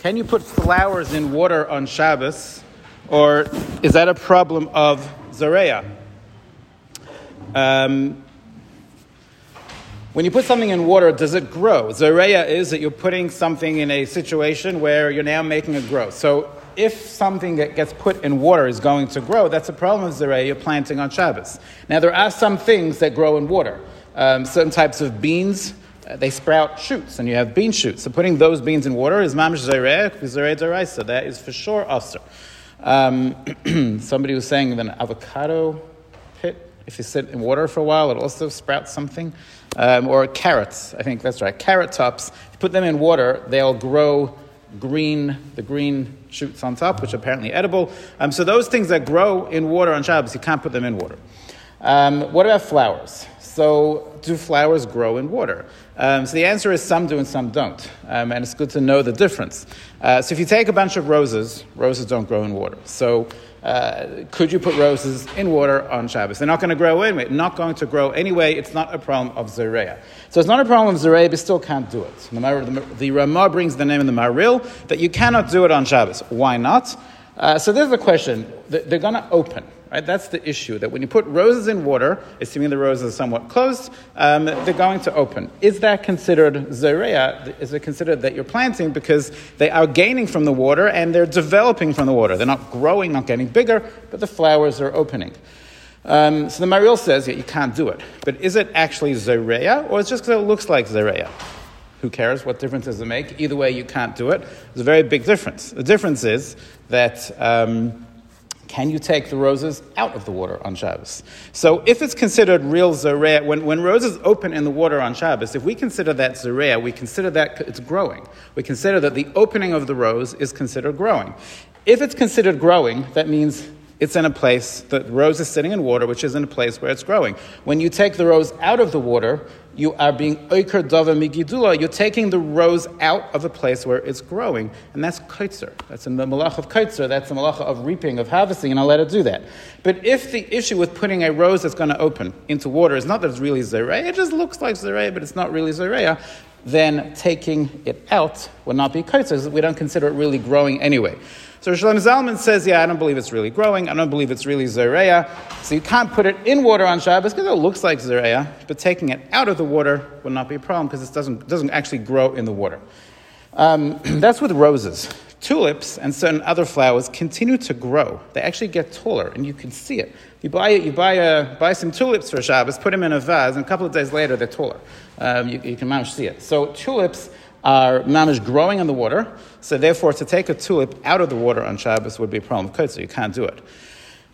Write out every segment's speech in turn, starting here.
Can you put flowers in water on Shabbos, or is that a problem of Zareya? Um, when you put something in water, does it grow? Zareya is that you're putting something in a situation where you're now making it grow. So if something that gets put in water is going to grow, that's a problem of Zareya you're planting on Shabbos. Now, there are some things that grow in water. Um, certain types of beans, uh, they sprout shoots, and you have bean shoots. So putting those beans in water is mamish zereh, that is for sure aser. Um, somebody was saying that an avocado pit, if you sit in water for a while, it also sprouts something. Um, or carrots, I think that's right. Carrot tops, if you put them in water, they'll grow green, the green shoots on top, which are apparently edible. Um, so those things that grow in water on Shabbos, you can't put them in water. Um, what about flowers? So, do flowers grow in water? Um, so, the answer is some do and some don't. Um, and it's good to know the difference. Uh, so, if you take a bunch of roses, roses don't grow in water. So, uh, could you put roses in water on Shabbos? They're not going to grow anyway. Not going to grow anyway. It's not a problem of Zereya. So it's not a problem of Zereya, but still can't do it. The, the, Ramah brings the name in the Maharil that you cannot do it on Shabbos. Why not? Uh, so there's the question. They're going to open. Right? That's the issue, that when you put roses in water, assuming the roses are somewhat closed, um, they're going to open. Is that considered zereya? Is it considered that you're planting because they are gaining from the water and they're developing from the water? They're not growing, not getting bigger, but the flowers are opening. Um, so the Maharil says yeah, you can't do it. But is it actually zereya, or is it just because it looks like zereya? Who cares? What difference does it make? Either way, you can't do it. There's a very big difference. The difference is that. Um, can you take the roses out of the water on Shabbos? So if it's considered real zareya, when, when roses open in the water on Shabbos, if we consider that zareya, we consider that it's growing. We consider that the opening of the rose is considered growing. If it's considered growing, that means it's in a place, the rose is sitting in water, which is in a place where it's growing. When you take the rose out of the water, you are being oiker migidula. You're taking the rose out of a place where it's growing, and that's kaitzer. That's in the malach of kaitzer. That's the malach of reaping, of harvesting, and I'll let it do that. But if the issue with putting a rose that's going to open into water is not that it's really zereya, it just looks like zereya, but it's not really zereya, then taking it out would not be kaitzer. We don't consider it really growing anyway. So Shlomo Zalman says, yeah, I don't believe it's really growing. I don't believe it's really Zereya. So you can't put it in water on Shabbos because it looks like Zereya, but taking it out of the water would not be a problem because it doesn't, doesn't actually grow in the water. Um, that's with roses. Tulips and certain other flowers continue to grow. They actually get taller, and you can see it. You buy, it, you buy, a, buy some tulips for Shabbos, put them in a vase, and a couple of days later they're taller. Um, you, you can manage to see it. So tulips are mamish growing in the water. So therefore, to take a tulip out of the water on Shabbos would be a problem of so You can't do it.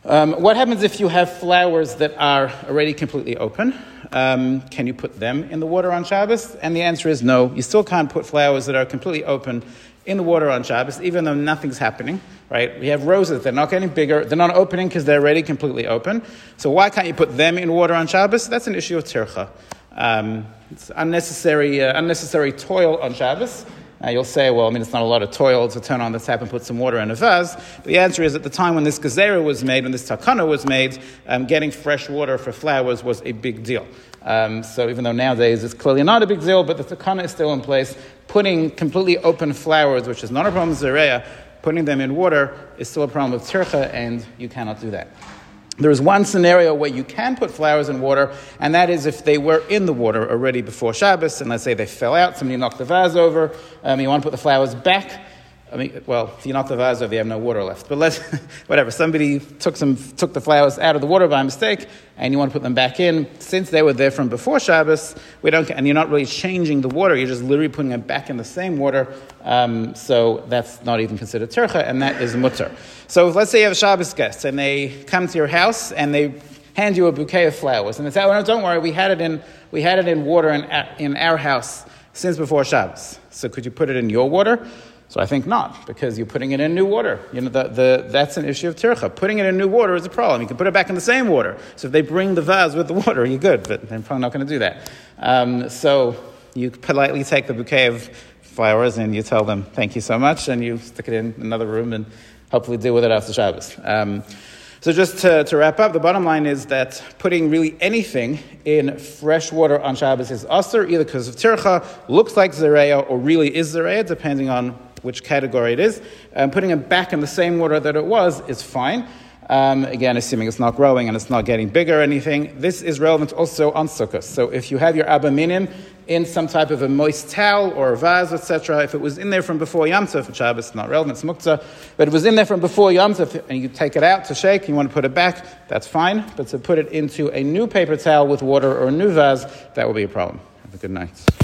Um, what happens if you have flowers that are already completely open? Um, can you put them in the water on Shabbos? And the answer is no. You still can't put flowers that are completely open in the water on Shabbos, even though nothing's happening, right? We have roses, they're not getting bigger, they're not opening because they're already completely open. So why can't you put them in water on Shabbos? That's an issue of tircha. Um, it's unnecessary, uh, unnecessary toil on Shabbos. Uh, you'll say, well, I mean, it's not a lot of toil to turn on the tap and put some water in a vase. But the answer is at the time when this gazera was made, when this takana was made, um, getting fresh water for flowers was a big deal. Um, so even though nowadays it's clearly not a big deal, but the takana is still in place. Putting completely open flowers, which is not a problem with zereya, putting them in water is still a problem with tircha, and you cannot do that. There is one scenario where you can put flowers in water, and that is if they were in the water already before Shabbos, and let's say they fell out, somebody knocked the vase over, um, you want to put the flowers back. I mean, well, if you knock the over, you have no water left. But let's, whatever, somebody took, some, took the flowers out of the water by mistake, and you want to put them back in. Since they were there from before Shabbos, we don't, and you're not really changing the water, you're just literally putting them back in the same water. Um, so that's not even considered tircha, and that is mutar. So let's say you have a Shabbos guest, and they come to your house, and they hand you a bouquet of flowers, and they say, "Oh no, don't worry, we had it in, we had it in water in, in our house since before Shabbos. So could you put it in your water?" So I think not, because you're putting it in new water. You know, the, the, that's an issue of tircha. Putting it in new water is a problem. You can put it back in the same water. So if they bring the vase with the water, you're good, but they're probably not going to do that. Um, so you politely take the bouquet of flowers and you tell them, thank you so much, and you stick it in another room and hopefully deal with it after Shabbos. Um, so just to, to, wrap up, the bottom line is that putting really anything in fresh water on Shabbos is usher, either because of tircha, looks like zereya, or really is zereya, depending on which category it is. Um, putting it back in the same water that it was is fine. Um, again, assuming it's not growing and it's not getting bigger or anything. This is relevant also on Sukkot. So if you have your Arba Minim in some type of a moist towel or a vase, etc., if it was in there from before Yom Tov, Shabbos not relevant, it's Muktzah, but it was in there from before Yom Tov and you take it out to shake, and you want to put it back, that's fine. But to put it into a new paper towel with water or a new vase, that will be a problem. Have a good night.